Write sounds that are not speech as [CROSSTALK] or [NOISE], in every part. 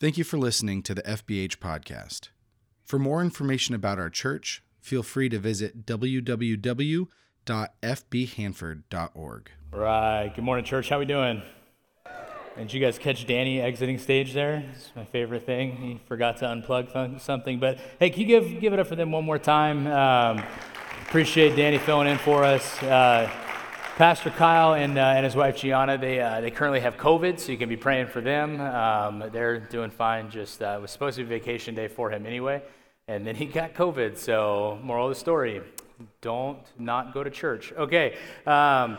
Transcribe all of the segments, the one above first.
Thank you for listening to the FBH podcast. For more information about our church, feel free to visit www.fbhanford.org. Right. Good morning, church. How we doing? Did you guys catch Danny exiting stage there? It's my favorite thing. He forgot to unplug something. But hey, can you give, give it up for them one more time? Um, appreciate Danny filling in for us. Uh, Pastor Kyle and, uh, and his wife Gianna, they, uh, they currently have COVID, so you can be praying for them. Um, they're doing fine. Just uh, it was supposed to be vacation day for him anyway, and then he got COVID. So, moral of the story: don't not go to church. Okay. Um,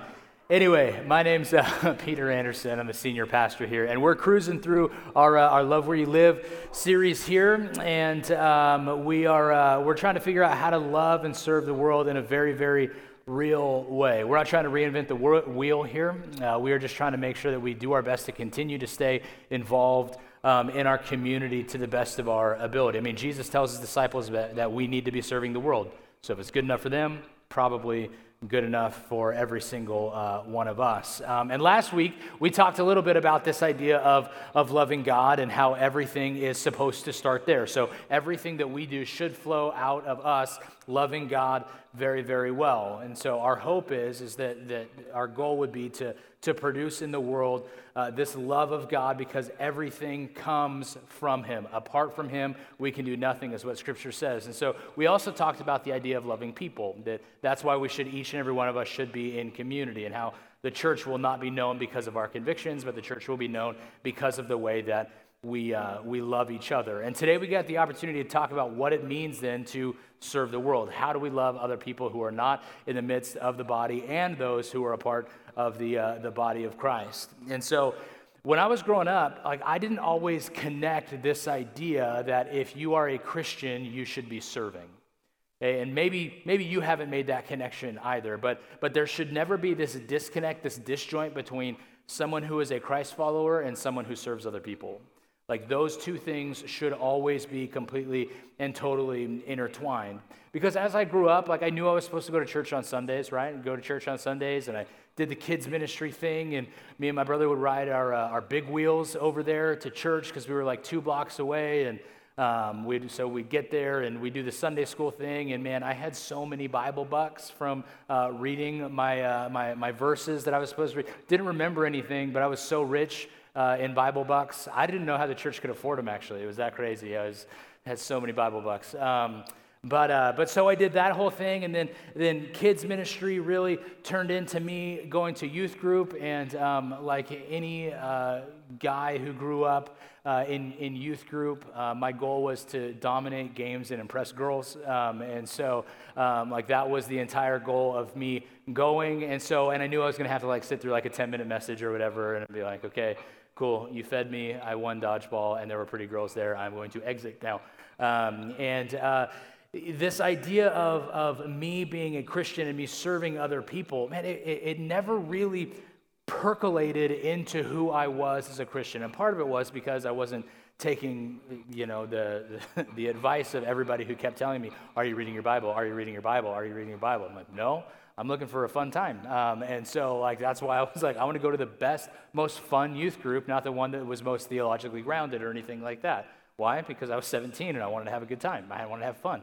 Anyway, my name's uh, [LAUGHS] Peter Anderson. I'm a senior pastor here, and we're cruising through our, uh, our Love Where You Live series here, and um, we are uh, we're trying to figure out how to love and serve the world in a very, very real way. We're not trying to reinvent the wheel here. Uh, we are just trying to make sure that we do our best to continue to stay involved um, in our community to the best of our ability. I mean, Jesus tells his disciples that, that we need to be serving the world. So if it's good enough for them, probably good enough for every single uh, one of us. Um, and last week, we talked a little bit about this idea of, of loving God and how everything is supposed to start there. So, everything that we do should flow out of us loving God very, very well. And so, our hope is, is that, that our goal would be to, to produce in the world uh, this love of God because everything comes from Him. Apart from Him, we can do nothing, is what Scripture says. And so we also talked about the idea of loving people, that that's why we should, each and every one of us should be in community, and how the church will not be known because of our convictions, but the church will be known because of the way that we, uh, we love each other. And today we got the opportunity to talk about what it means then to serve the world. How do we love other people who are not in the midst of the body and those who are a part of the, uh, the body of Christ. And so when I was growing up, like I didn't always connect this idea that if you are a Christian, you should be serving. And maybe, maybe you haven't made that connection either, but, but there should never be this disconnect, this disjoint between someone who is a Christ follower and someone who serves other people. Like those two things should always be completely and totally intertwined. Because as I grew up, like I knew I was supposed to go to church on Sundays, right? And go to church on Sundays, and I did the kids ministry thing, and me and my brother would ride our uh, our big wheels over there to church because we were like two blocks away, and um, we'd, so we'd get there and we do the Sunday school thing, and man, I had so many Bible bucks from uh, reading my, uh, my my verses that I was supposed to read. Didn't remember anything, but I was so rich uh, in Bible bucks. I didn't know how the church could afford them. Actually, it was that crazy. I was had so many Bible bucks. Um, but, uh, but so I did that whole thing, and then, then kids' ministry really turned into me going to youth group. And um, like any uh, guy who grew up uh, in, in youth group, uh, my goal was to dominate games and impress girls. Um, and so, um, like, that was the entire goal of me going. And so, and I knew I was going to have to like sit through like a 10 minute message or whatever, and be like, okay, cool, you fed me, I won dodgeball, and there were pretty girls there. I'm going to exit now. Um, and uh, this idea of, of me being a Christian and me serving other people, man, it, it never really percolated into who I was as a Christian. And part of it was because I wasn't taking, you know, the, the, [LAUGHS] the advice of everybody who kept telling me, are you reading your Bible? Are you reading your Bible? Are you reading your Bible? I'm like, no, I'm looking for a fun time. Um, and so, like, that's why I was like, I want to go to the best, most fun youth group, not the one that was most theologically grounded or anything like that. Why? Because I was 17 and I wanted to have a good time. I wanted to have fun.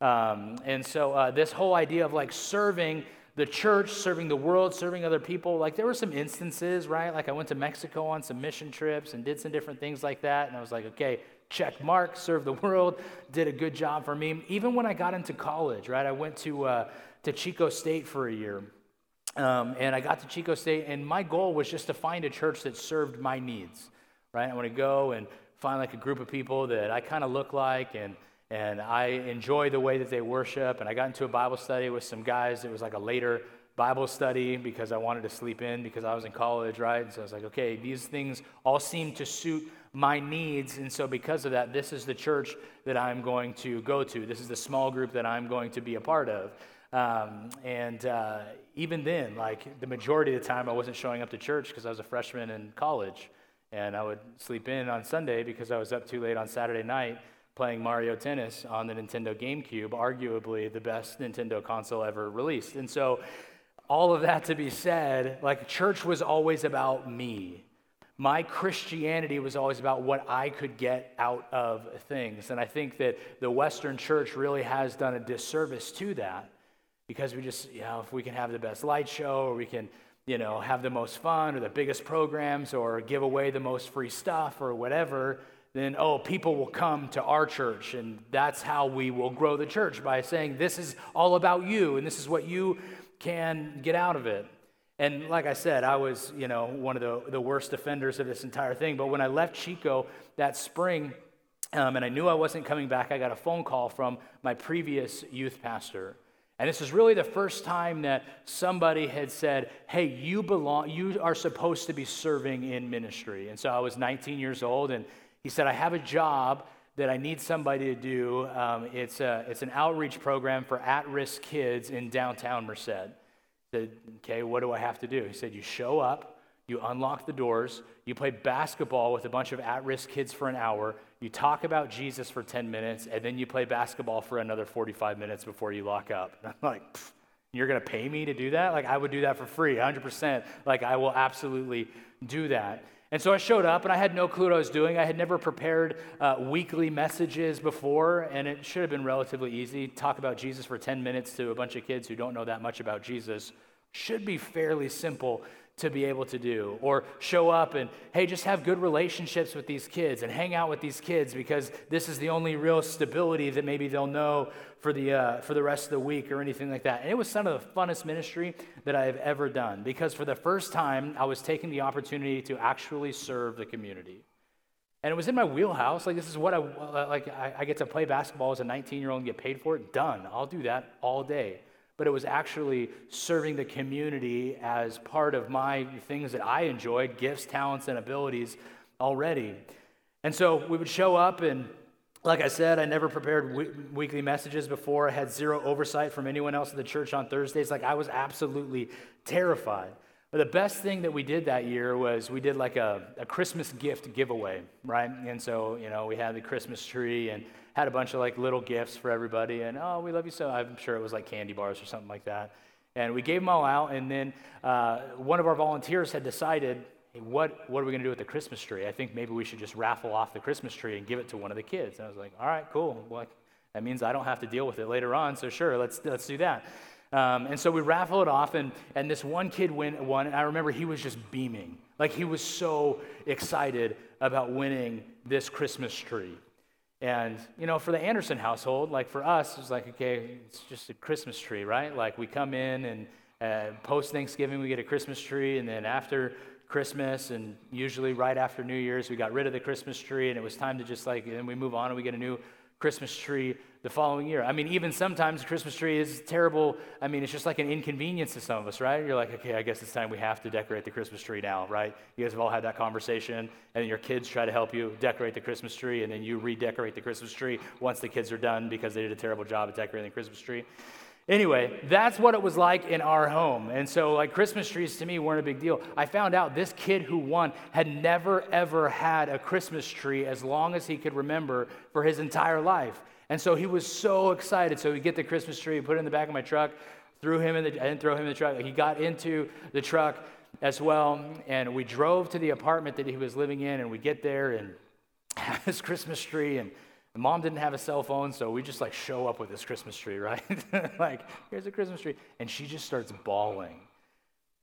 Um, and so, uh, this whole idea of like serving the church, serving the world, serving other people, like there were some instances, right? Like I went to Mexico on some mission trips and did some different things like that. And I was like, okay, check mark, serve the [LAUGHS] world, did a good job for me. Even when I got into college, right? I went to, uh, to Chico State for a year. Um, and I got to Chico State, and my goal was just to find a church that served my needs, right? I want to go and find like a group of people that I kind of look like and and I enjoy the way that they worship. And I got into a Bible study with some guys. It was like a later Bible study because I wanted to sleep in because I was in college, right? And so I was like, okay, these things all seem to suit my needs. And so because of that, this is the church that I'm going to go to. This is the small group that I'm going to be a part of. Um, and uh, even then, like the majority of the time, I wasn't showing up to church because I was a freshman in college. And I would sleep in on Sunday because I was up too late on Saturday night playing Mario Tennis on the Nintendo GameCube, arguably the best Nintendo console ever released. And so, all of that to be said, like church was always about me. my Christianity was always about what I could get out of things. And I think that the Western church really has done a disservice to that because we just, you know, if we can have the best light show or we can, you know, have the most fun or the biggest programs or give away the most free stuff or whatever, then, oh, people will come to our church. And that's how we will grow the church by saying, this is all about you and this is what you can get out of it. And like I said, I was, you know, one of the, the worst offenders of this entire thing. But when I left Chico that spring, um, and I knew I wasn't coming back, I got a phone call from my previous youth pastor. And this is really the first time that somebody had said, Hey, you belong, you are supposed to be serving in ministry. And so I was 19 years old, and he said, I have a job that I need somebody to do. Um, it's, a, it's an outreach program for at risk kids in downtown Merced said, Okay, what do I have to do? He said, You show up, you unlock the doors, you play basketball with a bunch of at risk kids for an hour, you talk about Jesus for 10 minutes, and then you play basketball for another 45 minutes before you lock up. And [LAUGHS] I'm like, You're going to pay me to do that? Like, I would do that for free, 100%. Like, I will absolutely do that. And so I showed up and I had no clue what I was doing. I had never prepared uh, weekly messages before, and it should have been relatively easy. Talk about Jesus for 10 minutes to a bunch of kids who don't know that much about Jesus should be fairly simple to be able to do. Or show up and, hey, just have good relationships with these kids and hang out with these kids because this is the only real stability that maybe they'll know for the, uh, for the rest of the week or anything like that. And it was some of the funnest ministry that I have ever done because for the first time, I was taking the opportunity to actually serve the community. And it was in my wheelhouse. Like, this is what I, like, I, I get to play basketball as a 19 year old and get paid for it. Done. I'll do that all day but it was actually serving the community as part of my things that I enjoyed gifts, talents, and abilities already. And so we would show up, and like I said, I never prepared weekly messages before. I had zero oversight from anyone else in the church on Thursdays. Like, I was absolutely terrified. The best thing that we did that year was we did like a, a Christmas gift giveaway, right? And so, you know, we had the Christmas tree and had a bunch of like little gifts for everybody, and oh, we love you so. I'm sure it was like candy bars or something like that. And we gave them all out, and then uh, one of our volunteers had decided, hey, what, what are we going to do with the Christmas tree? I think maybe we should just raffle off the Christmas tree and give it to one of the kids. And I was like, all right, cool. Well, that means I don't have to deal with it later on, so sure, let's, let's do that. Um, and so we raffle it off, and, and this one kid win, won, and I remember he was just beaming. Like he was so excited about winning this Christmas tree. And, you know, for the Anderson household, like for us, it's like, okay, it's just a Christmas tree, right? Like we come in and uh, post Thanksgiving, we get a Christmas tree. And then after Christmas and usually right after New Year's, we got rid of the Christmas tree and it was time to just like, and we move on and we get a new Christmas tree the following year. I mean, even sometimes the Christmas tree is terrible. I mean, it's just like an inconvenience to some of us, right? You're like, okay, I guess it's time we have to decorate the Christmas tree now, right? You guys have all had that conversation, and your kids try to help you decorate the Christmas tree, and then you redecorate the Christmas tree once the kids are done because they did a terrible job at decorating the Christmas tree. Anyway, that's what it was like in our home. And so, like, Christmas trees to me weren't a big deal. I found out this kid who won had never, ever had a Christmas tree as long as he could remember for his entire life. And so he was so excited. So we get the Christmas tree, put it in the back of my truck, threw him in the, I didn't throw him in the truck. He got into the truck as well. And we drove to the apartment that he was living in. And we get there and [LAUGHS] have his Christmas tree. And mom didn't have a cell phone, so we just like show up with this Christmas tree, [LAUGHS] right? [LAUGHS] like, here's a Christmas tree. And she just starts bawling.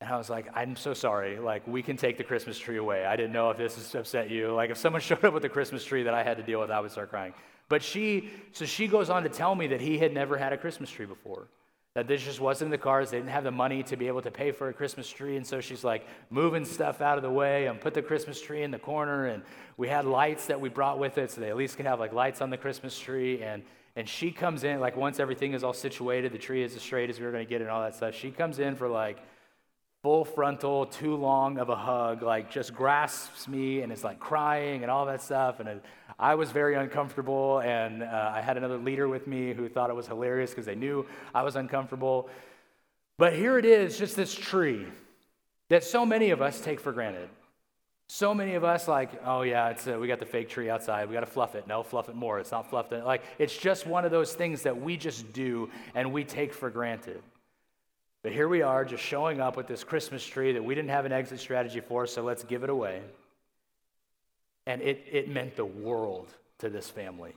And I was like, I'm so sorry. Like, we can take the Christmas tree away. I didn't know if this has upset you. Like, if someone showed up with a Christmas tree that I had to deal with, I would start crying. But she, so she goes on to tell me that he had never had a Christmas tree before that this just wasn't in the cards. They didn't have the money to be able to pay for a Christmas tree. And so she's like moving stuff out of the way and put the Christmas tree in the corner. And we had lights that we brought with it so they at least could have like lights on the Christmas tree. And, and she comes in, like once everything is all situated, the tree is as straight as we were going to get it and all that stuff. She comes in for like full frontal, too long of a hug, like just grasps me and is like crying and all that stuff. And I was very uncomfortable. And uh, I had another leader with me who thought it was hilarious because they knew I was uncomfortable. But here it is, just this tree that so many of us take for granted. So many of us, like, oh yeah, it's uh, we got the fake tree outside. We got to fluff it. No, fluff it more. It's not fluffed. Like, it's just one of those things that we just do and we take for granted. But here we are, just showing up with this Christmas tree that we didn't have an exit strategy for, so let's give it away. And it, it meant the world to this family.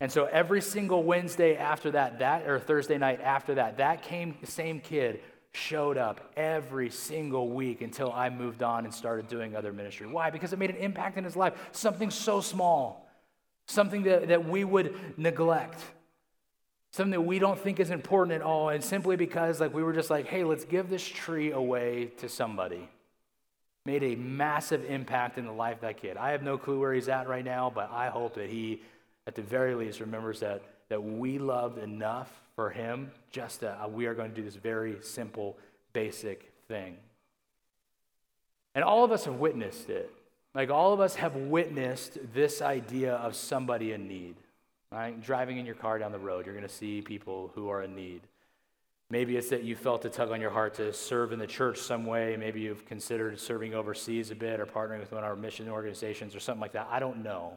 And so every single Wednesday after that, that or Thursday night after that, that came same kid showed up every single week until I moved on and started doing other ministry. Why? Because it made an impact in his life. Something so small, something that, that we would neglect, something that we don't think is important at all. And simply because like we were just like, hey, let's give this tree away to somebody. Made a massive impact in the life of that kid. I have no clue where he's at right now, but I hope that he, at the very least, remembers that, that we loved enough for him, just that uh, we are going to do this very simple, basic thing. And all of us have witnessed it. Like all of us have witnessed this idea of somebody in need. Right? Driving in your car down the road, you're going to see people who are in need. Maybe it's that you felt a tug on your heart to serve in the church some way. Maybe you've considered serving overseas a bit or partnering with one of our mission organizations or something like that. I don't know.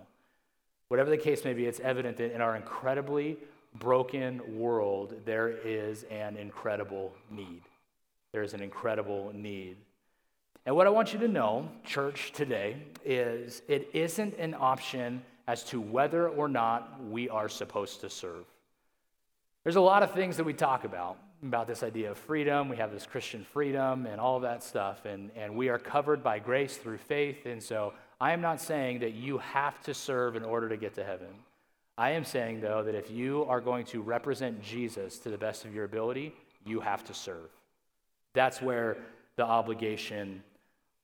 Whatever the case may be, it's evident that in our incredibly broken world, there is an incredible need. There is an incredible need. And what I want you to know, church, today, is it isn't an option as to whether or not we are supposed to serve. There's a lot of things that we talk about, about this idea of freedom. We have this Christian freedom and all of that stuff, and, and we are covered by grace through faith. And so I am not saying that you have to serve in order to get to heaven. I am saying, though, that if you are going to represent Jesus to the best of your ability, you have to serve. That's where the obligation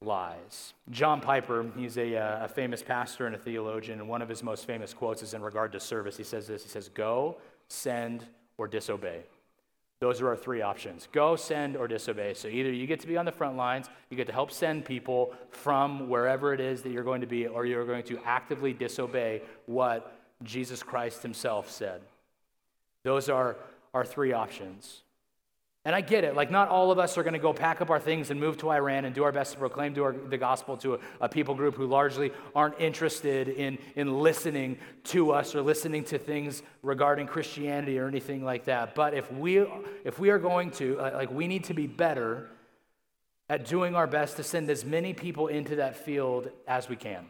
lies. John Piper, he's a, uh, a, famous pastor and a theologian, and one of his most famous quotes is in regard to service. He says this He says, Go, send, or disobey. Those are our three options go, send, or disobey. So either you get to be on the front lines, you get to help send people from wherever it is that you're going to be, or you're going to actively disobey what Jesus Christ himself said. Those are our three options. And I get it. Like, not all of us are going to go pack up our things and move to Iran and do our best to proclaim to our, the gospel to a, a, people group who largely aren't interested in, in listening to us or listening to things regarding Christianity or anything like that. But if we, if we are going to, uh, like, we need to be better at doing our best to send as many people into that field as we can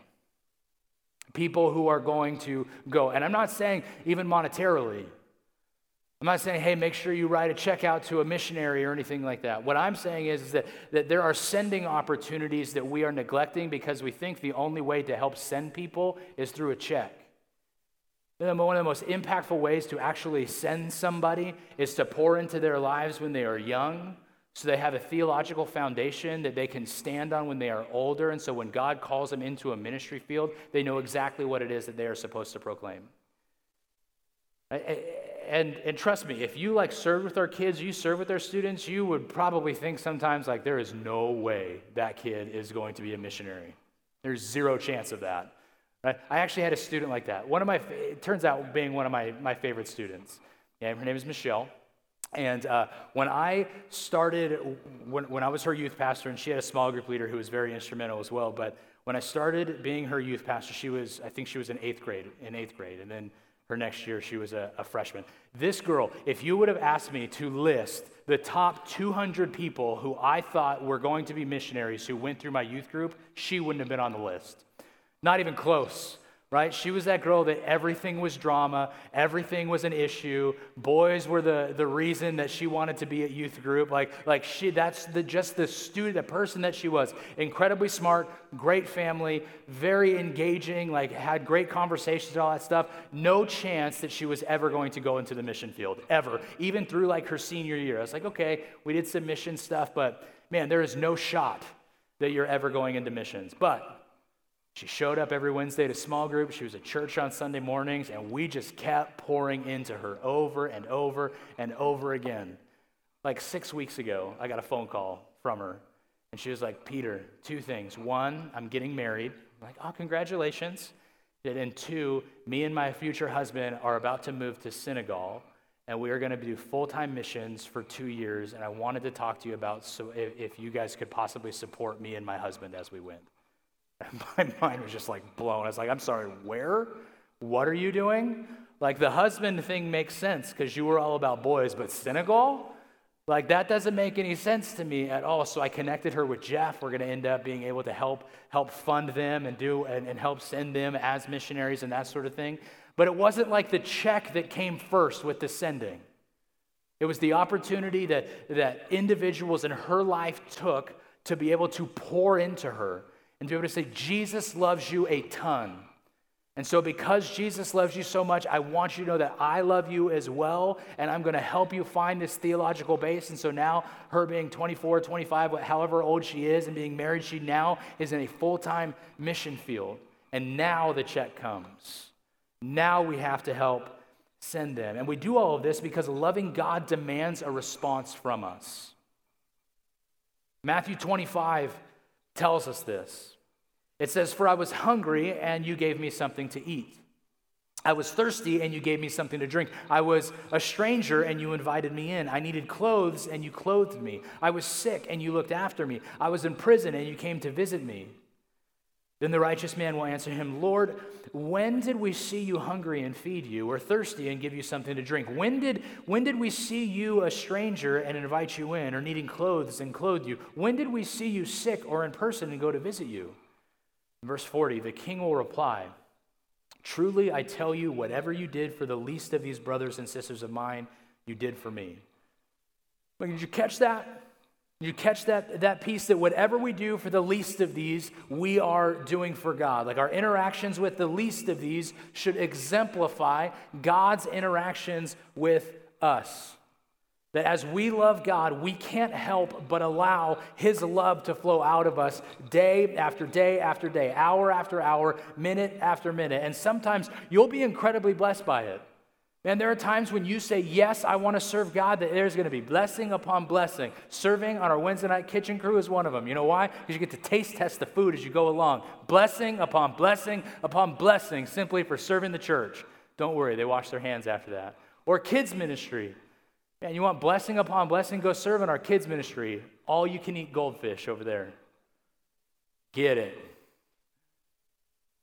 people who are going to go. And I'm not saying even monetarily. I'm not saying, hey, make sure you write a check out to a missionary or anything like that. What I'm saying is, is that, that there are sending opportunities that we are neglecting because we think the only way to help send people is through a check. One of the most impactful ways to actually send somebody is to pour into their lives when they are young so they have a theological foundation that they can stand on when they are older. And so when God calls them into a ministry field, they know exactly what it is that they are supposed to proclaim. And, and trust me, if you like serve with our kids, you serve with our students, you would probably think sometimes like there is no way that kid is going to be a missionary. There's zero chance of that. Right? I actually had a student like that. One of my, it turns out being one of my, my favorite students. Yeah, her name is Michelle. And uh, when I started, when, when I was her youth pastor, and she had a small group leader who was very instrumental as well, but when I started being her youth pastor, she was, I think she was in eighth grade, in eighth grade, and then her next year she was a, a freshman. This girl, if you would have asked me to list the top 200 people who I thought were going to be missionaries who went through my youth group, she wouldn't have been on the list. Not even close right? She was that girl that everything was drama, everything was an issue. Boys were the, the reason that she wanted to be at youth group. Like, like she, that's the, just the student, the person that she was. Incredibly smart, great family, very engaging, like had great conversations and all that stuff. No chance that she was ever going to go into the mission field, ever. Even through like her senior year. I was like, okay, we did some mission stuff, but man, there is no shot that you're ever going into missions. But she showed up every Wednesday to small group. She was at church on Sunday mornings, and we just kept pouring into her over and over and over again. Like six weeks ago, I got a phone call from her, and she was like, Peter, two things. One, I'm getting married. I'm like, oh, congratulations. And two, me and my future husband are about to move to Senegal, and we are going to do full time missions for two years. And I wanted to talk to you about so if, if you guys could possibly support me and my husband as we went. [LAUGHS] my mind was just like blown. I was like, I'm sorry, where? What are you doing? Like the husband thing makes sense because you were all about boys, but Senegal? Like, that doesn't make any sense to me at all. So I connected her with Jeff. We're going to end up being able to help, help fund them and, do, and, and help send them as missionaries and that sort of thing. But it wasn't like the check that came first with the sending. It was the opportunity that, that individuals in her life took to be able to pour into her and be able to say, Jesus loves you a ton. And so, because Jesus loves you so much, I want you to know that I love you as well, and I'm going to help you find this theological base. And so now, her being 24, 25, however old she is, and being married, she now is in a full time mission field. And now the check comes. Now we have to help send them. And we do all of this because loving God demands a response from us. Matthew 25 tells us this. It says, For I was hungry, and you gave me something to eat. I was thirsty, and you gave me something to drink. I was a stranger, and you invited me in. I needed clothes, and you clothed me. I was sick, and you looked after me. I was in prison, and you came to visit me. Then the righteous man will answer him, Lord, when did we see you hungry and feed you, or thirsty and give you something to drink? When did, when did we see you a stranger and invite you in, or needing clothes and clothe you? When did we see you sick or in person and go to visit you? Verse 40, the king will reply, Truly I tell you, whatever you did for the least of these brothers and sisters of mine, you did for me. Did you catch that? Did you catch that, that piece that whatever we do for the least of these, we are doing for God? Like our interactions with the least of these should exemplify God's interactions with us. That as we love God, we can't help but allow His love to flow out of us day after day after day, hour after hour, minute after minute. And sometimes you'll be incredibly blessed by it. And there are times when you say, Yes, I want to serve God, that there's going to be blessing upon blessing. Serving on our Wednesday night kitchen crew is one of them. You know why? Because you get to taste test the food as you go along. Blessing upon blessing upon blessing simply for serving the church. Don't worry, they wash their hands after that. Or kids' ministry. Man, you want blessing upon blessing? Go serve in our kids' ministry. All you can eat goldfish over there. Get it.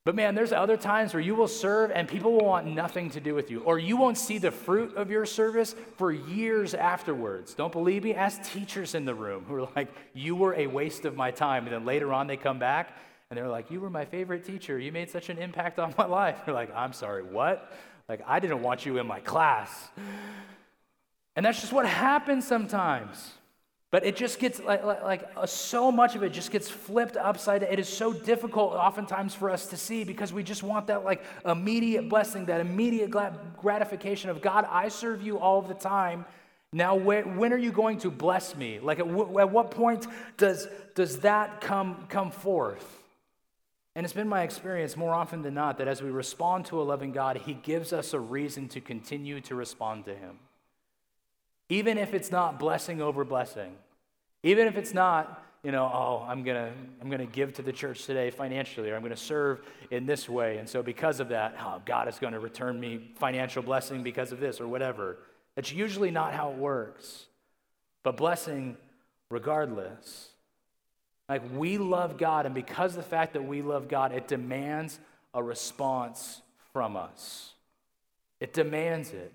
But man, there's other times where you will serve and people will want nothing to do with you, or you won't see the fruit of your service for years afterwards. Don't believe me? Ask teachers in the room who are like, You were a waste of my time. And then later on, they come back and they're like, You were my favorite teacher. You made such an impact on my [LAUGHS] life. You're like, I'm sorry, what? Like, I didn't want you in my class. And that's just what happens sometimes. But it just gets like, like, like uh, so much of it just gets flipped upside down. It is so difficult oftentimes for us to see because we just want that like immediate blessing, that immediate gratification of God, I serve you all the time. Now, when, when are you going to bless me? Like, at, at what point does, does that come, come forth? And it's been my experience more often than not that as we respond to a loving God, He gives us a reason to continue to respond to Him even if it's not blessing over blessing, even if it's not, you know, oh, I'm gonna, I'm gonna give to the church today financially, or I'm gonna serve in this way, and so because of that, oh, God is gonna return me financial blessing because of this or whatever. That's usually not how it works. But blessing regardless. Like we love God, and because of the fact that we love God, it demands a response from us. It demands it.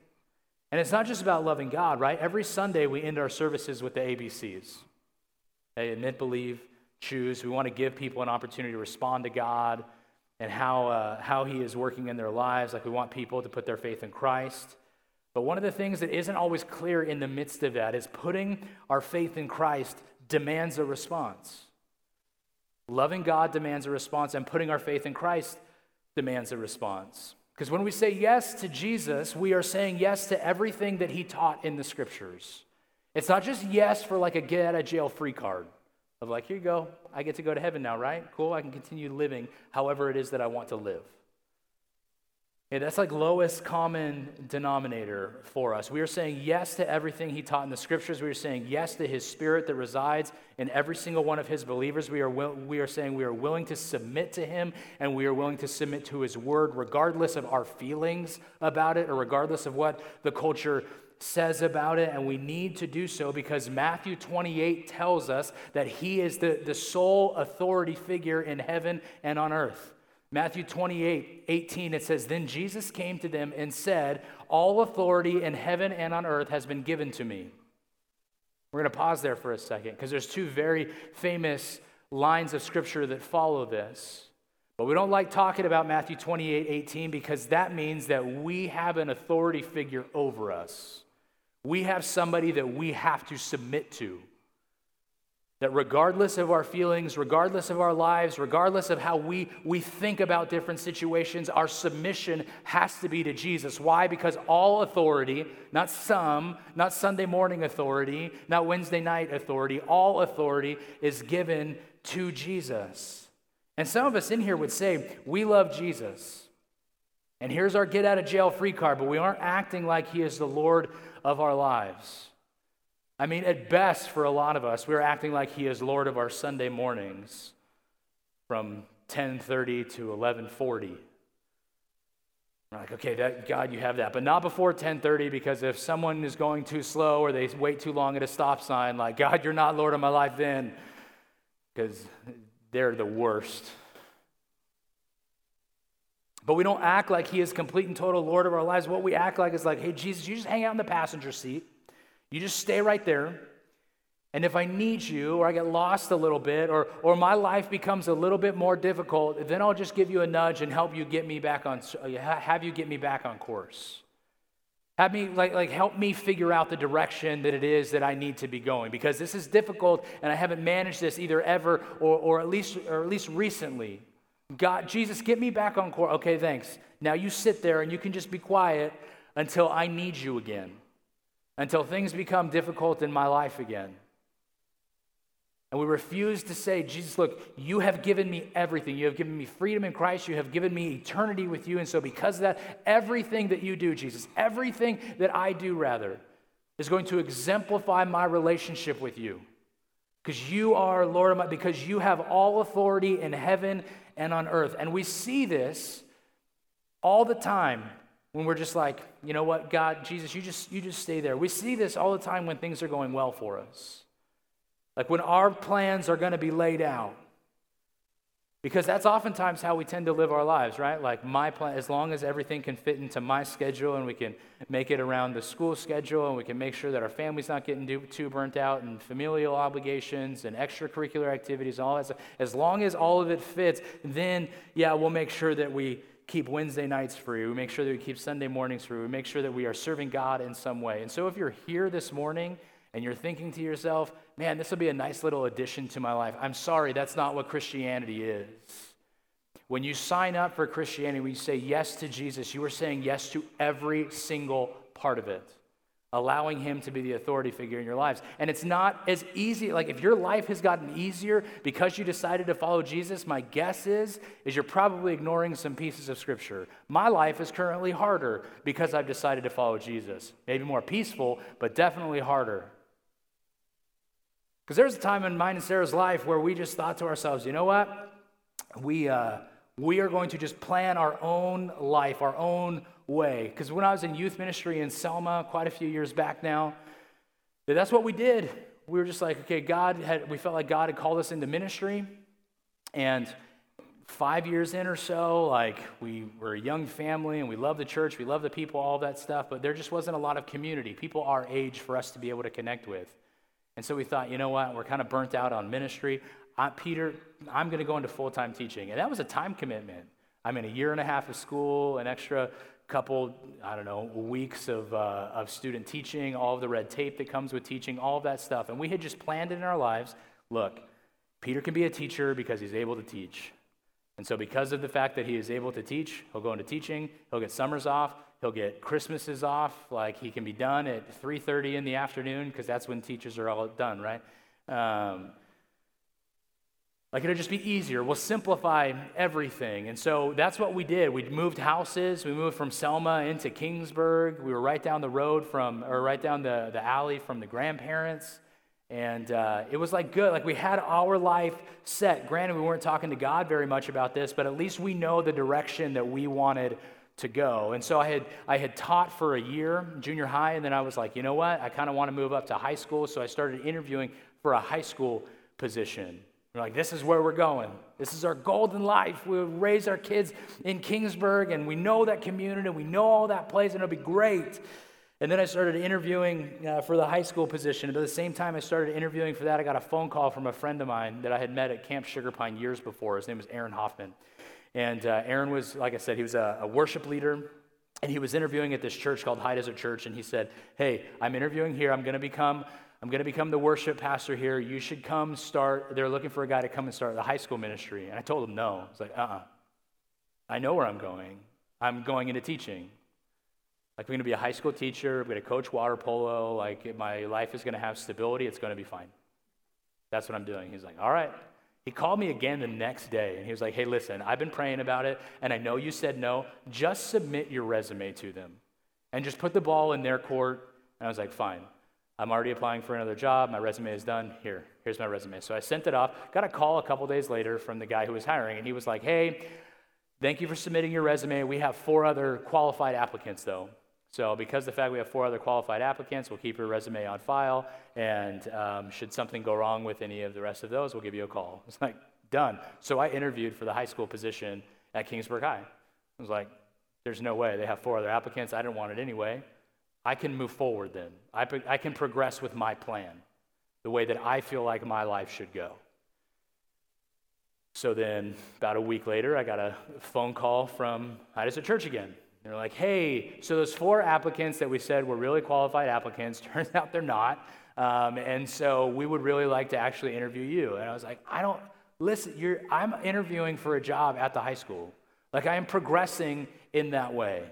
And it's not just about loving God, right? Every Sunday we end our services with the ABCs. They admit, believe, choose. We want to give people an opportunity to respond to God and how, uh, how He is working in their lives. Like we want people to put their faith in Christ. But one of the things that isn't always clear in the midst of that is putting our faith in Christ demands a response. Loving God demands a response, and putting our faith in Christ demands a response. Because when we say yes to Jesus, we are saying yes to everything that he taught in the scriptures. It's not just yes for like a get out of jail free card of like, here you go, I get to go to heaven now, right? Cool, I can continue living however it is that I want to live. Yeah, that's like lowest common denominator for us. We are saying yes to everything he taught in the scriptures. We are saying yes to his spirit that resides in every single one of his believers. We are, will, we are saying we are willing to submit to him and we are willing to submit to his word, regardless of our feelings about it or regardless of what the culture says about it. And we need to do so because Matthew 28 tells us that he is the, the sole authority figure in heaven and on earth. Matthew 28, 18, it says, Then Jesus came to them and said, All authority in heaven and on earth has been given to me. We're going to pause there for a second because there's two very famous lines of scripture that follow this. But we don't like talking about Matthew 28 18 because that means that we have an authority figure over us. We have somebody that we have to submit to. That regardless of our feelings, regardless of our lives, regardless of how we, we think about different situations, our submission has to be to Jesus. Why? Because all authority, not some, not Sunday morning authority, not Wednesday night authority, all authority is given to Jesus. And some of us in here would say, We love Jesus. And here's our get out of jail free card, but we aren't acting like He is the Lord of our lives. I mean, at best, for a lot of us, we're acting like He is Lord of our Sunday mornings from 10:30 to 11:40. We're like, okay, that, God, you have that, but not before 10:30 because if someone is going too slow or they wait too long at a stop sign, like, God, you're not Lord of my life then, because they're the worst. But we don't act like He is complete and total Lord of our lives. What we act like is like, hey, Jesus, you just hang out in the passenger seat. You just stay right there. And if I need you, or I get lost a little bit, or, or my life becomes a little bit more difficult, then I'll just give you a nudge and help you get me back on, uh, have you get me back on course. Have me, like, like, help me figure out the direction that it is that I need to be going because this is difficult and I haven't managed this either ever or, or, at, least, or at least recently. God, Jesus, get me back on course. Okay, thanks. Now you sit there and you can just be quiet until I need you again until things become difficult in my life again. And we refuse to say, Jesus, look, you have given me everything. You have given me freedom in Christ. You have given me eternity with you. And so, because of that, everything that you do, Jesus, everything that I do, rather, is going to exemplify my relationship with you. Because you are Lord my, because you have all authority in heaven and on earth. And we see this all the time when we're just like, you know what, God, Jesus, you just you just stay there. We see this all the time when things are going well for us. Like when our plans are going to be laid out. Because that's oftentimes how we tend to live our lives, right? Like my plan, as long as everything can fit into my schedule and we can make it around the school schedule and we can make sure that our family's not getting too burnt out and familial obligations and extracurricular activities, all that stuff. As long as all of it fits, then yeah, we'll make sure that we keep Wednesday nights free. We make sure that we keep Sunday mornings free. We make sure that we are serving God in some way. And so if you're here this morning and you're thinking to yourself, man, this will be a nice little addition to my life, I'm sorry, that's not what Christianity is. When you sign up for Christianity, when you say yes to Jesus, you are saying yes to every single part of it allowing him to be the authority figure in your lives. And it's not as easy like if your life has gotten easier because you decided to follow Jesus, my guess is is you're probably ignoring some pieces of scripture. My life is currently harder because I've decided to follow Jesus. Maybe more peaceful, but definitely harder. Because there's a time in mine and Sarah's life where we just thought to ourselves, you know what? We, uh, we are going to just plan our own life, our own way. Because when I was in youth ministry in Selma quite a few years back now, that's what we did. We were just like, okay, God had, we felt like God had called us into ministry. And five years in or so, like we were a young family and we loved the church, we loved the people, all that stuff, but there just wasn't a lot of community, people our age for us to be able to connect with. And so we thought, you know what, we're kind of burnt out on ministry. I, Peter, I'm going to go into full time teaching. And that was a time commitment. I mean, a year and a half of school, an extra couple, I don't know, weeks of, uh, of student teaching, all of the red tape that comes with teaching, all of that stuff. And we had just planned it in our lives look, Peter can be a teacher because he's able to teach. And so, because of the fact that he is able to teach, he'll go into teaching, he'll get summers off, he'll get Christmases off, like he can be done at 3.30 in the afternoon because that's when teachers are all done, right? Um, like it'll just be easier. We'll simplify everything. And so that's what we did. We moved houses. We moved from Selma into Kingsburg. We were right down the road from, or right down the, the alley from the grandparents. And uh, it was like good. Like we had our life set. Granted, we weren't talking to God very much about this, but at least we know the direction that we wanted to go. And so I had I had taught for a year, junior high, and then I was like, you know what? I kind of want to move up to high school. So I started interviewing for a high school position. We're like, this is where we're going. This is our golden life. We'll raise our kids in Kingsburg, and we know that community, we know all that place, and it'll be great. And then I started interviewing uh, for the high school position. But at the same time I started interviewing for that, I got a phone call from a friend of mine that I had met at Camp Sugar Pine years before. His name was Aaron Hoffman. And uh, Aaron was, like I said, he was a, a worship leader. And he was interviewing at this church called High Desert Church. And he said, Hey, I'm interviewing here. I'm going to become. I'm going to become the worship pastor here. You should come start. They're looking for a guy to come and start the high school ministry. And I told him no. I was like, uh uh-uh. uh I know where I'm going. I'm going into teaching. Like, I'm going to be a high school teacher. I'm going to coach water polo. Like, my life is going to have stability. It's going to be fine. That's what I'm doing. He's like, All right. He called me again the next day and he was like, Hey, listen, I've been praying about it and I know you said no. Just submit your resume to them and just put the ball in their court. And I was like, Fine. I'm already applying for another job. My resume is done. Here, here's my resume. So I sent it off. Got a call a couple days later from the guy who was hiring and he was like, Hey, thank you for submitting your resume. We have four other qualified applicants though. So, because the fact we have four other qualified applicants, we'll keep your resume on file. And um, should something go wrong with any of the rest of those, we'll give you a call. It's like, done. So, I interviewed for the high school position at Kingsburg High. I was like, there's no way. They have four other applicants. I didn't want it anyway. I can move forward then. I, I can progress with my plan the way that I feel like my life should go. So then, about a week later, I got a phone call from Desert Church again. They're like, hey, so those four applicants that we said were really qualified applicants, [LAUGHS] turns out they're not. Um, and so we would really like to actually interview you. And I was like, I don't, listen, you're, I'm interviewing for a job at the high school. Like, I am progressing in that way.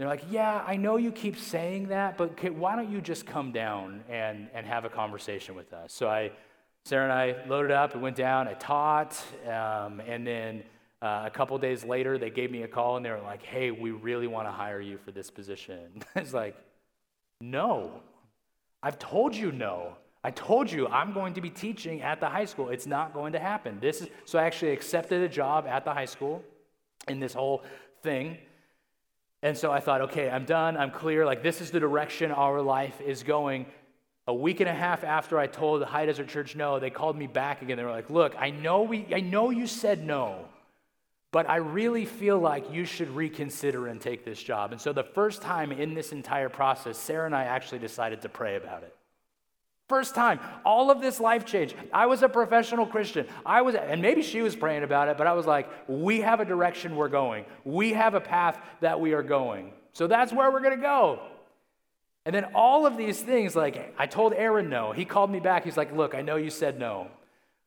They're like, yeah, I know you keep saying that, but why don't you just come down and, and have a conversation with us? So I, Sarah and I loaded up and went down. I taught, um, and then uh, a couple days later, they gave me a call and they were like, hey, we really want to hire you for this position. [LAUGHS] it's like, no. I've told you no. I told you I'm going to be teaching at the high school. It's not going to happen. This is so I actually accepted a job at the high school in this whole thing. And so I thought, okay, I'm done. I'm clear. Like this is the direction our life is going. A week and a half after I told the High Desert Church no, they called me back again. They were like, "Look, I know we I know you said no. But I really feel like you should reconsider and take this job. And so, the first time in this entire process, Sarah and I actually decided to pray about it. First time, all of this life change. I was a professional Christian. I was, and maybe she was praying about it, but I was like, we have a direction we're going. We have a path that we are going. So that's where we're going to go. And then all of these things, like I told Aaron no. He called me back. He's like, look, I know you said no,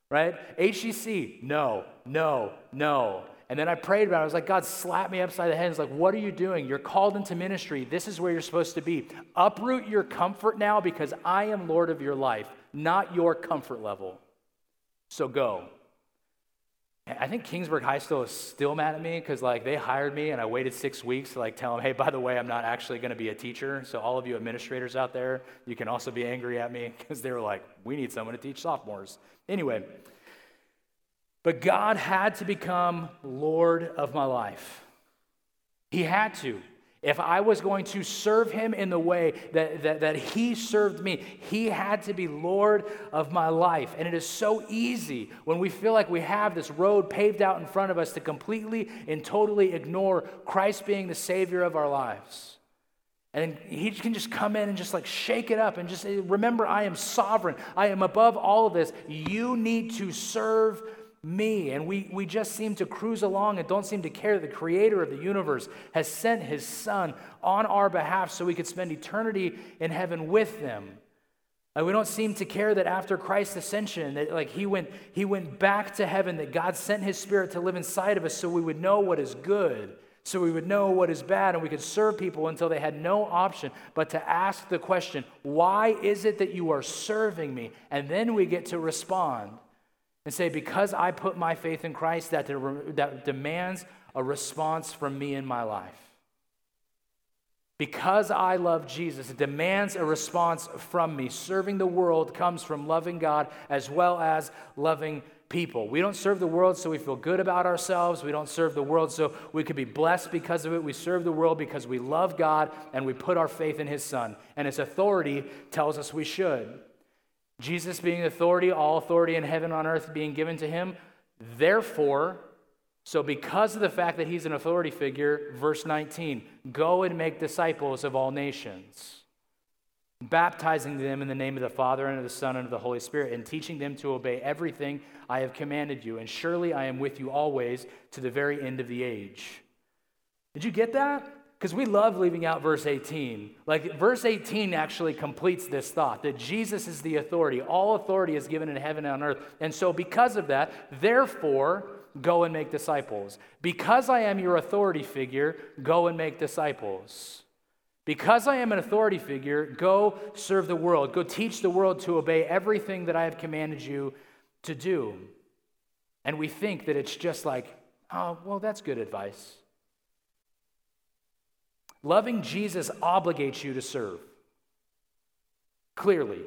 right? HCC, no, no, no. And then I prayed about it. I was like, God, slap me upside the head. It's like, what are you doing? You're called into ministry. This is where you're supposed to be. Uproot your comfort now because I am Lord of your life, not your comfort level. So go. I think Kingsburg High School is still mad at me because like they hired me and I waited six weeks to like tell them, hey, by the way, I'm not actually going to be a teacher. So all of you administrators out there, you can also be angry at me [LAUGHS] because they were like, we need someone to teach sophomores. Anyway, but God had to become Lord of my life. He had to. If I was going to serve him in the way that, that, that, he served me, he had to be Lord of my life. And it is so easy when we feel like we have this road paved out in front of us to completely and totally ignore Christ being the Savior of our lives. And he can just come in and just like shake it up and just Remember, I am sovereign. I am above all of this. You need to serve me. And we, we just seem to cruise along and don't seem to care that the creator of the universe has sent his son on our behalf so we could spend eternity in heaven with them. Like we don't seem to care that after Christ's ascension, that like he went, he went back to heaven, that God sent his spirit to live inside of us so we would know what is good, so we would know what is bad, and we could serve people until they had no option but to ask the question, why is it that you are serving me? And then we get to respond and say, because I put my faith in Christ, that, that demands a response from me in my life. Because I love Jesus, it demands a response from me. Serving the world comes from loving God as well as loving people. We don't serve the world so we feel good about ourselves. We don't serve the world so we could be blessed because of it. We serve the world because we love God and we put our faith in His Son. And His authority tells us we should. Jesus being authority, all authority in heaven and on earth being given to him. Therefore, So, because of the fact that he's an authority figure, verse 19, go and make disciples of all nations, baptizing them in the name of the Father and of the Son and of the Holy Spirit, and teaching them to obey everything I have commanded you. And surely I am with you always to the very end of the age. Did you get that? Because we love leaving out verse 18. Like, verse 18 actually completes this thought that Jesus is the authority. All authority is given in heaven and on earth. And so, because of that, therefore, go and make disciples. Because I am your authority figure, go and make disciples. Because I am an authority figure, go serve the world. Go teach the world to obey everything that I have commanded you to do. And we think that it's just like, oh, well, that's good advice. Loving Jesus obligates you to serve. Clearly.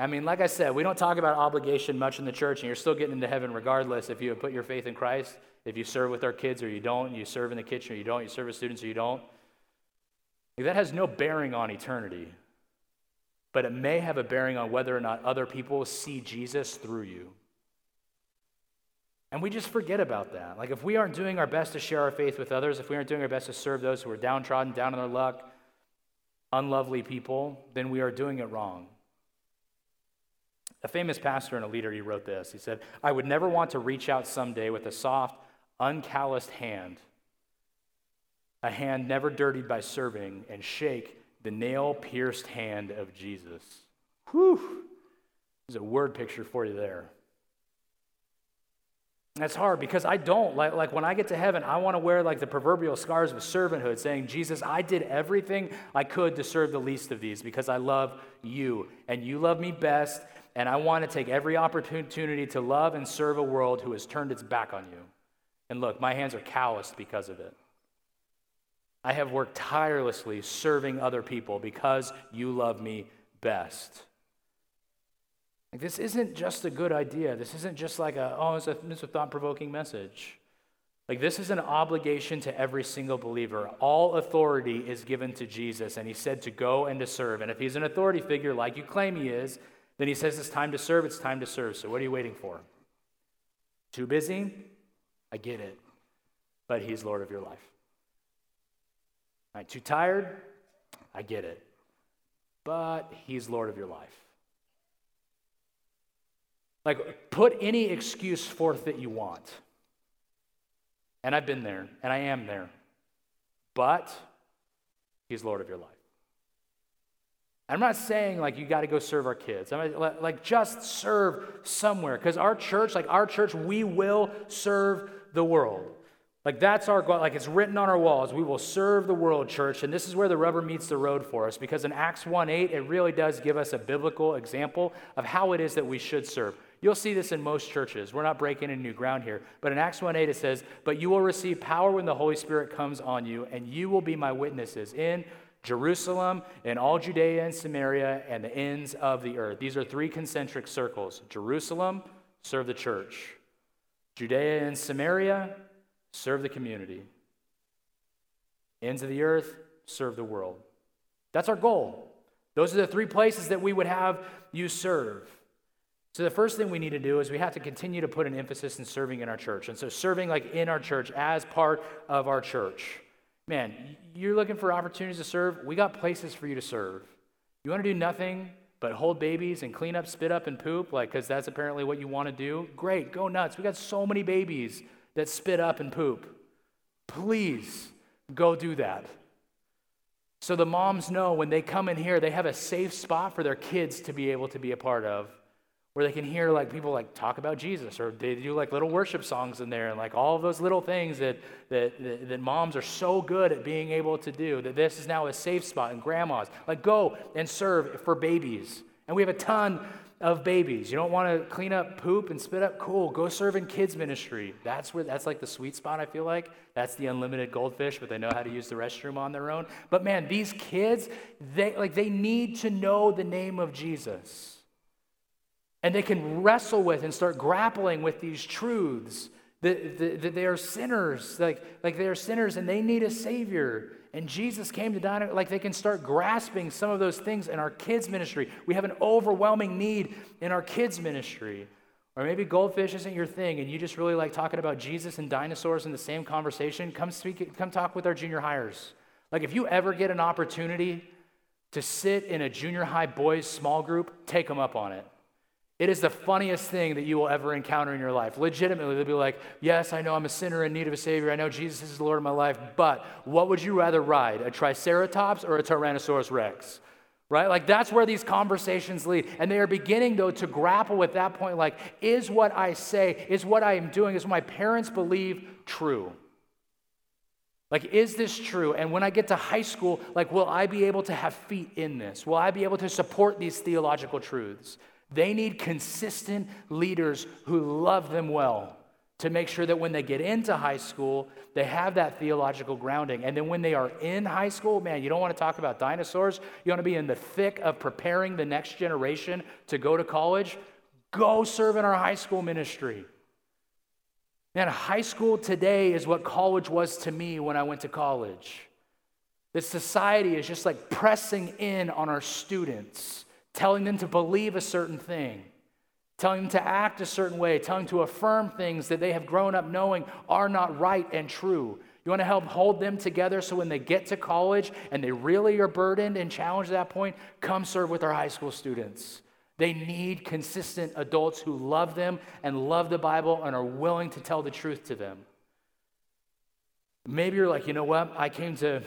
I mean, like I said, we don't talk about obligation much in the church, and you're still getting into heaven regardless if you have put your faith in Christ, if you serve with our kids or you don't, you serve in the kitchen or you don't, you serve with students or you don't. That has no bearing on eternity, but it may have a bearing on whether or not other people see Jesus through you. And we just forget about that. Like, if we aren't doing our best to share our faith with others, if we aren't doing our best to serve those who are downtrodden, down on their luck, unlovely people, then we are doing it wrong. A famous pastor and a leader, he wrote this. He said, I would never want to reach out someday with a soft, uncalloused hand, a hand never dirtied by serving, and shake the nail pierced hand of Jesus. Whew! There's a word picture for you there. That's hard because I don't. Like, like when I get to heaven, I want to wear like the proverbial scars of servanthood, saying, Jesus, I did everything I could to serve the least of these because I love you and you love me best. And I want to take every opportunity to love and serve a world who has turned its back on you. And look, my hands are calloused because of it. I have worked tirelessly serving other people because you love me best. Like, this isn't just a good idea. This isn't just like a, oh, it's a, it's a thought provoking message. Like, this is an obligation to every single believer. All authority is given to Jesus, and he said to go and to serve. And if he's an authority figure like you claim he is, then he says it's time to serve, it's time to serve. So, what are you waiting for? Too busy? I get it. But he's Lord of your life. Right, too tired? I get it. But he's Lord of your life. Like, put any excuse forth that you want. And I've been there, and I am there. But He's Lord of your life. I'm not saying like you got to go serve our kids. I'm like just serve somewhere because our church, like our church, we will serve the world. Like that's our goal. Like it's written on our walls. We will serve the world, church. And this is where the rubber meets the road for us because in Acts 1 8, it really does give us a biblical example of how it is that we should serve. You'll see this in most churches. We're not breaking any new ground here. But in Acts 1 8, it says, But you will receive power when the Holy Spirit comes on you, and you will be my witnesses in Jerusalem, in all Judea and Samaria, and the ends of the earth. These are three concentric circles Jerusalem, serve the church. Judea and Samaria, serve the community. Ends of the earth, serve the world. That's our goal. Those are the three places that we would have you serve. So the first thing we need to do is we have to continue to put an emphasis in serving in our church. And so serving like in our church as part of our church. Man, you're looking for opportunities to serve? We got places for you to serve. You want to do nothing but hold babies and clean up, spit up, and poop, like, because that's apparently what you want to do? Great, go nuts. We got so many babies that spit up and poop. Please go do that. So the moms know when they come in here, they have a safe spot for their kids to be able to be a part of where they can hear like people like talk about Jesus or they do like little worship songs in there and like all of those little things that, that, that, that, moms are so good at being able to do that this is now a safe spot and grandmas. Like go and serve for babies. And we have a ton of babies. You don't want to clean up poop and spit up? Cool go serve in kids ministry. That's where that's like the sweet spot i feel like. That's the unlimited goldfish but they know how to use the restroom on their own. But man these kids they like they need to know the name of jesus and they can wrestle with and start grappling with these truths that, that, that, they are sinners, like, like they are sinners and they need a Savior. And Jesus came to die, like they can start grasping some of those things in our kids' ministry. We have an overwhelming need in our kids' ministry. Or maybe goldfish isn't your thing and you just really like talking about Jesus and dinosaurs in the same conversation. Come speak, come talk with our junior hires. Like if you ever get an opportunity to sit in a junior high boys small group, take them up on it. It is the funniest thing that you will ever encounter in your life. Legitimately, they'll be like, Yes, I know I'm a sinner in need of a Savior. I know Jesus is the Lord of my life, but what would you rather ride, a Triceratops or a Tyrannosaurus Rex? Right? Like that's where these conversations lead. And they are beginning, though, to grapple with that point like, is what I say, is what I am doing, is what my parents believe true? Like, is this true? And when I get to high school, like, will I be able to have feet in this? Will I be able to support these theological truths? They need consistent leaders who love them well to make sure that when they get into high school, they have that theological grounding. And then when they are in high school, man, you don't want to talk about dinosaurs. You want to be in the thick of preparing the next generation to go to college. Go serve in our high school ministry. Man, high school today is what college was to me when I went to college. This society is just like pressing in on our students telling them to believe a certain thing, telling them to act a certain way, telling them to affirm things that they have grown up knowing are not right and true. You want to help hold them together so when they get to college and they really are burdened and challenged at that point, come serve with our high school students. They need consistent adults who love them and love the Bible and are willing to tell the truth to them. Maybe you're like, you know what? I came to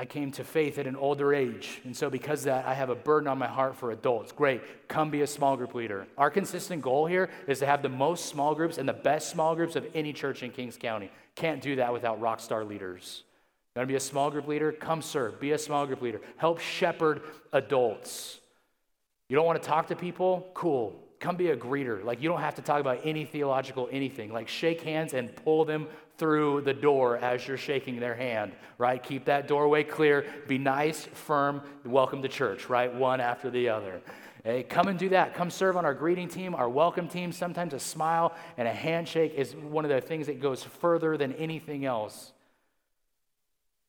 I came to faith at an older age. And so, because that, I have a burden on my heart for adults. Great. Come be a small group leader. Our consistent goal here is to have the most small groups and the best small groups of any church in Kings County. Can't do that without rock star leaders. You want to be a small group leader? Come serve. Be a small group leader. Help shepherd adults. You don't want to talk to people? Cool. Come be a greeter. Like, you don't have to talk about any theological anything. Like, shake hands and pull them through the door as you're shaking their hand, right? Keep that doorway clear. Be nice, firm, welcome to church, right? One after the other. Hey, come and do that. Come serve on our greeting team, our welcome team. Sometimes a smile and a handshake is one of the things that goes further than anything else.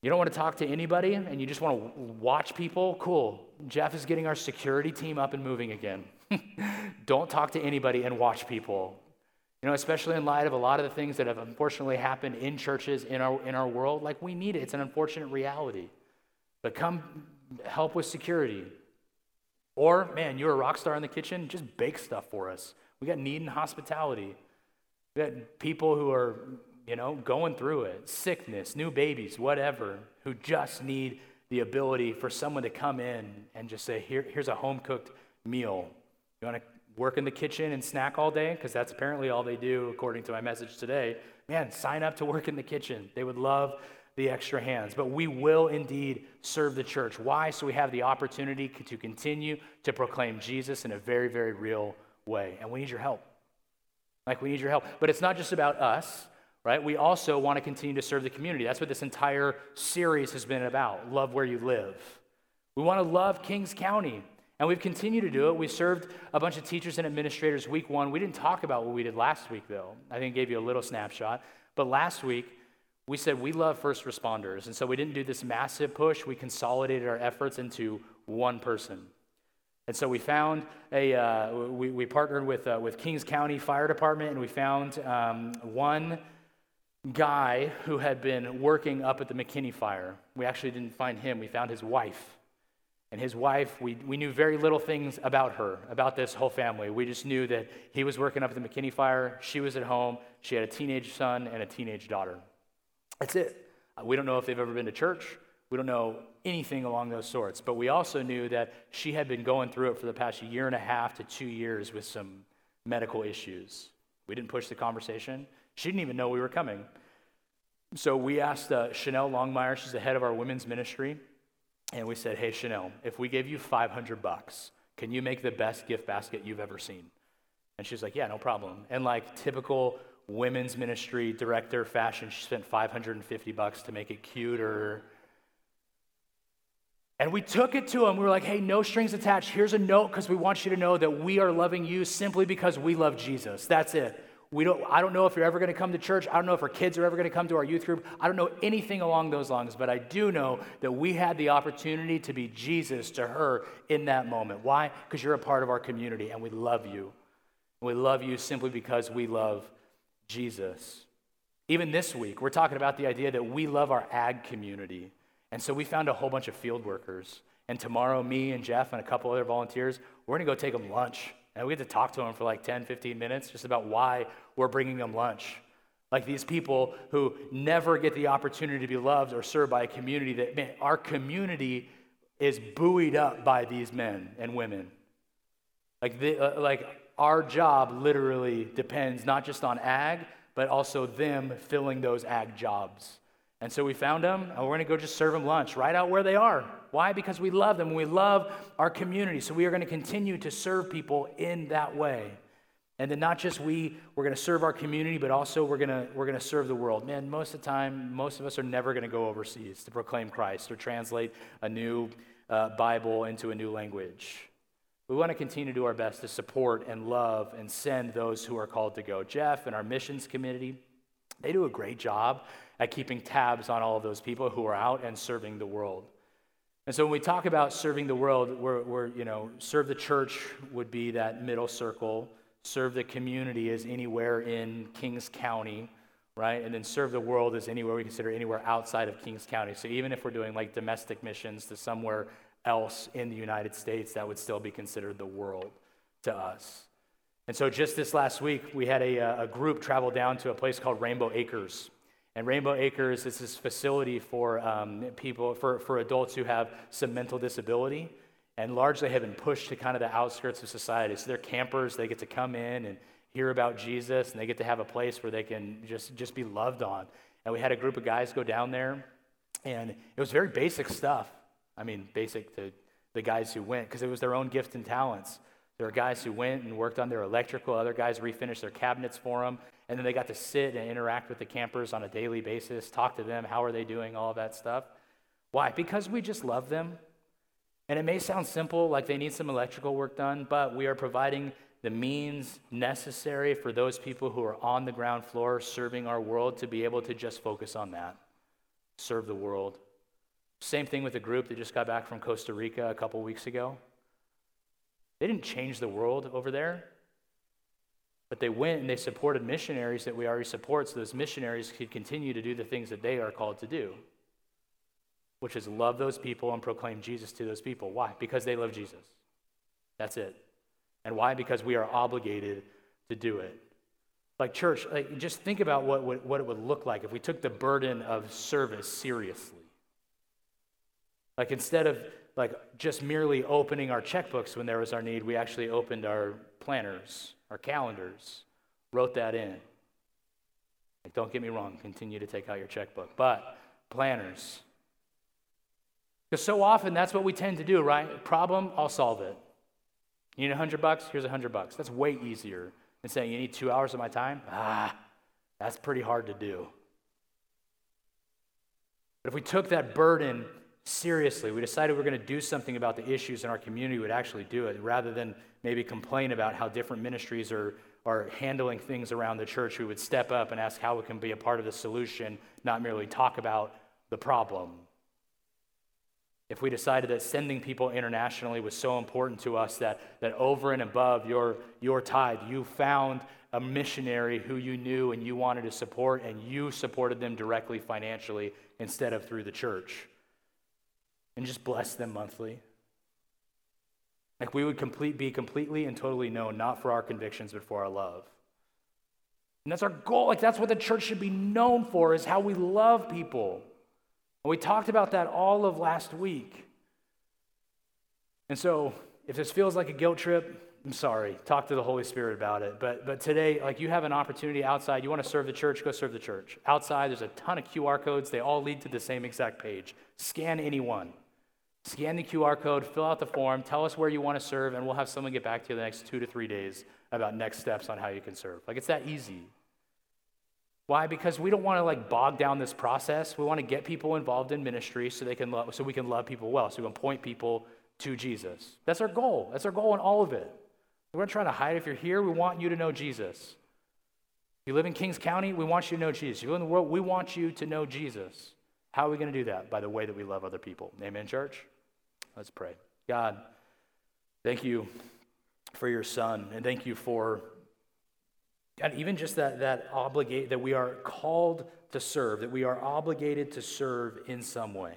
You don't want to talk to anybody and you just want to watch people? Cool. Jeff is getting our security team up and moving again. [LAUGHS] don't talk to anybody and watch people. You know, especially in light of a lot of the things that have unfortunately happened in churches in our, in our world, like we need it. It's an unfortunate reality. But come help with security. Or, man, you're a rock star in the kitchen, just bake stuff for us. We got need and hospitality. We got people who are, you know, going through it, sickness, new babies, whatever, who just need the ability for someone to come in and just say, Here, here's a home cooked meal. You want to work in the kitchen and snack all day, because that's apparently all they do, according to my message today, man, sign up to work in the kitchen. They would love the extra hands. But we will indeed serve the church. Why? So we have the opportunity to continue to proclaim Jesus in a very, very real way. And we need your help. Like, we need your help. But it's not just about us, right? We also want to continue to serve the community. That's what this entire series has been about love where you live. We want to love Kings County. And we've continued to do it. We served a bunch of teachers and administrators week one. We didn't talk about what we did last week, though. I think I gave you a little snapshot. But last week, we said we love first responders. And so we didn't do this massive push. We consolidated our efforts into one person. And so we found a, uh, we, we partnered with, uh, with Kings County Fire Department, and we found um, one guy who had been working up at the McKinney fire. We actually didn't find him, we found his wife. And his wife, we, we knew very little things about her, about this whole family. We just knew that he was working up at the McKinney fire, she was at home, she had a teenage son and a teenage daughter. That's it. Uh, we don't know if they've ever been to church. We don't know anything along those sorts. But we also knew that she had been going through it for the past year and a half to two years with some medical issues. We didn't push the conversation. She didn't even know we were coming. So we asked uh, Chanel Longmire, she's the head of our women's ministry. And we said, hey, Chanel, if we gave you 500 bucks, can you make the best gift basket you've ever seen? And she's like, yeah, no problem. And like typical women's ministry director fashion, she spent 550 bucks to make it cuter. And we took it to him. We were like, hey, no strings attached. Here's a note because we want you to know that we are loving you simply because we love Jesus. That's it. We don't, I don't know if you're ever going to come to church. I don't know if our kids are ever going to come to our youth group. I don't know anything along those lines, but I do know that we had the opportunity to be Jesus to her in that moment. Why? Because you're a part of our community and we love you. We love you simply because we love Jesus. Even this week, we're talking about the idea that we love our ag community. And so we found a whole bunch of field workers. And tomorrow, me and Jeff and a couple other volunteers, we're going to go take them lunch. And we get to talk to them for like 10, 15 minutes just about why we're bringing them lunch. Like these people who never get the opportunity to be loved or served by a community that, man, our community is buoyed up by these men and women. Like, the, uh, like our job literally depends not just on ag, but also them filling those ag jobs. And so we found them, and we're going to go just serve them lunch right out where they are. Why? Because we love them. We love our community. So we are going to continue to serve people in that way. And then not just we, we're going to serve our community, but also we're going to, we're going to serve the world. Man, most of the time, most of us are never going to go overseas to proclaim Christ or translate a new uh, Bible into a new language. We want to continue to do our best to support and love and send those who are called to go. Jeff and our missions committee, they do a great job at keeping tabs on all of those people who are out and serving the world. And so when we talk about serving the world, we're, we're, you know, serve the church would be that middle circle. Serve the community is anywhere in Kings County, right? And then serve the world is anywhere we consider anywhere outside of Kings County. So even if we're doing like domestic missions to somewhere else in the United States, that would still be considered the world to us. And so just this last week, we had a, a group travel down to a place called Rainbow Acres. And Rainbow Acres is this facility for um, people, for, for adults who have some mental disability and largely have been pushed to kind of the outskirts of society. So they're campers, they get to come in and hear about Jesus, and they get to have a place where they can just, just be loved on. And we had a group of guys go down there, and it was very basic stuff. I mean, basic to the guys who went, because it was their own gifts and talents. There were guys who went and worked on their electrical, other guys refinished their cabinets for them, and then they got to sit and interact with the campers on a daily basis, talk to them, how are they doing, all that stuff. Why? Because we just love them. And it may sound simple, like they need some electrical work done, but we are providing the means necessary for those people who are on the ground floor serving our world to be able to just focus on that, serve the world, same thing with the group that just got back from Costa Rica a couple weeks ago. They didn't change the world over there, but they went and they supported missionaries that we already support so those missionaries could continue to do the things that they are called to do, which is love those people and proclaim Jesus to those people. Why? Because they love Jesus. That's it. And why? Because we are obligated to do it. Like, church, like, just think about what, what, what it would look like if we took the burden of service seriously. Like instead of like just merely opening our checkbooks when there was our need, we actually opened our planners, our calendars, wrote that in. Like, don't get me wrong, continue to take out your checkbook, but planners. Because so often that's what we tend to do, right? Problem, I'll solve it. You need a hundred bucks? Here's a hundred bucks. That's way easier than saying you need two hours of my time. Ah, that's pretty hard to do. But if we took that burden seriously. We decided we are going to do something about the issues in our community, we would actually do it rather than maybe complain about how different ministries are, are handling things around the church. We would step up and ask how we can be a part of the solution, not merely talk about the problem. If we decided that sending people internationally was so important to us that, that over and above your, your tithe, you found a missionary who you knew and you wanted to support, and you supported them directly financially instead of through the church and just bless them monthly. Like we would complete, be completely and totally known, not for our convictions, but for our love. And that's our goal. Like that's what the church should be known for, is how we love people. And we talked about that all of last week. And so if this feels like a guilt trip, I'm sorry. Talk to the Holy Spirit about it. But, but today, like you have an opportunity outside. You want to serve the church, go serve the church. Outside, there's a ton of QR codes. They all lead to the same exact page. Scan any one. Scan the QR code, fill out the form, tell us where you want to serve, and we'll have someone get back to you in the next two to three days about next steps on how you can serve. Like it's that easy. Why? Because we don't want to like bog down this process. We want to get people involved in ministry so they can love, so we can love people well, so we can point people to Jesus. That's our goal. That's our goal in all of it. We're not trying to hide. If you're here, we want you to know Jesus. If you live in Kings County, we want you to know Jesus. If you live in the world, we want you to know Jesus. How are we going to do that? By the way that we love other people. Amen, church? Let's pray. God, thank you for your son, and thank you for God, even just that, that obligate that we are called to serve, that we are obligated to serve in some way.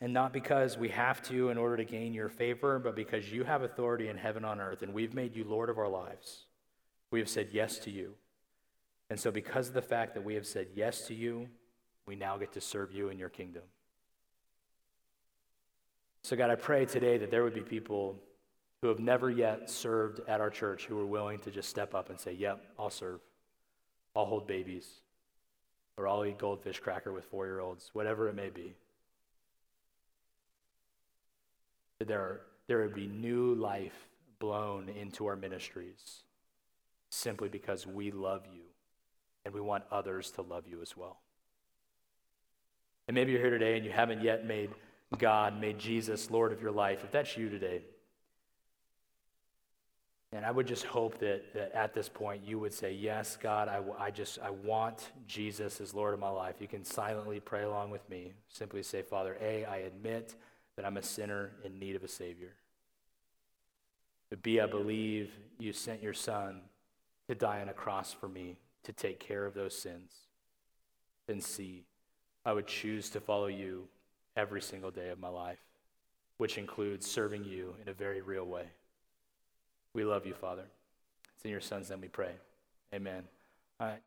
And not because we have to in order to gain your favor, but because you have authority in heaven on earth, and we've made you Lord of our lives. We have said yes to you. And so, because of the fact that we have said yes to you, we now get to serve you in your kingdom. So, God, I pray today that there would be people who have never yet served at our church who are willing to just step up and say, Yep, I'll serve. I'll hold babies. Or I'll eat goldfish cracker with four year olds, whatever it may be. That there, there would be new life blown into our ministries simply because we love you and we want others to love you as well. And maybe you're here today and you haven't yet made God, made Jesus Lord of your life. If that's you today, and I would just hope that, that at this point you would say, Yes, God, I, I just I want Jesus as Lord of my life. You can silently pray along with me. Simply say, Father, A, I admit that I'm a sinner in need of a Savior. But B, I believe you sent your Son to die on a cross for me to take care of those sins. C, I would choose to follow you every single day of my life, which includes serving you in a very real way. We love you, Father. It's in your Son's name we pray. Amen. All right.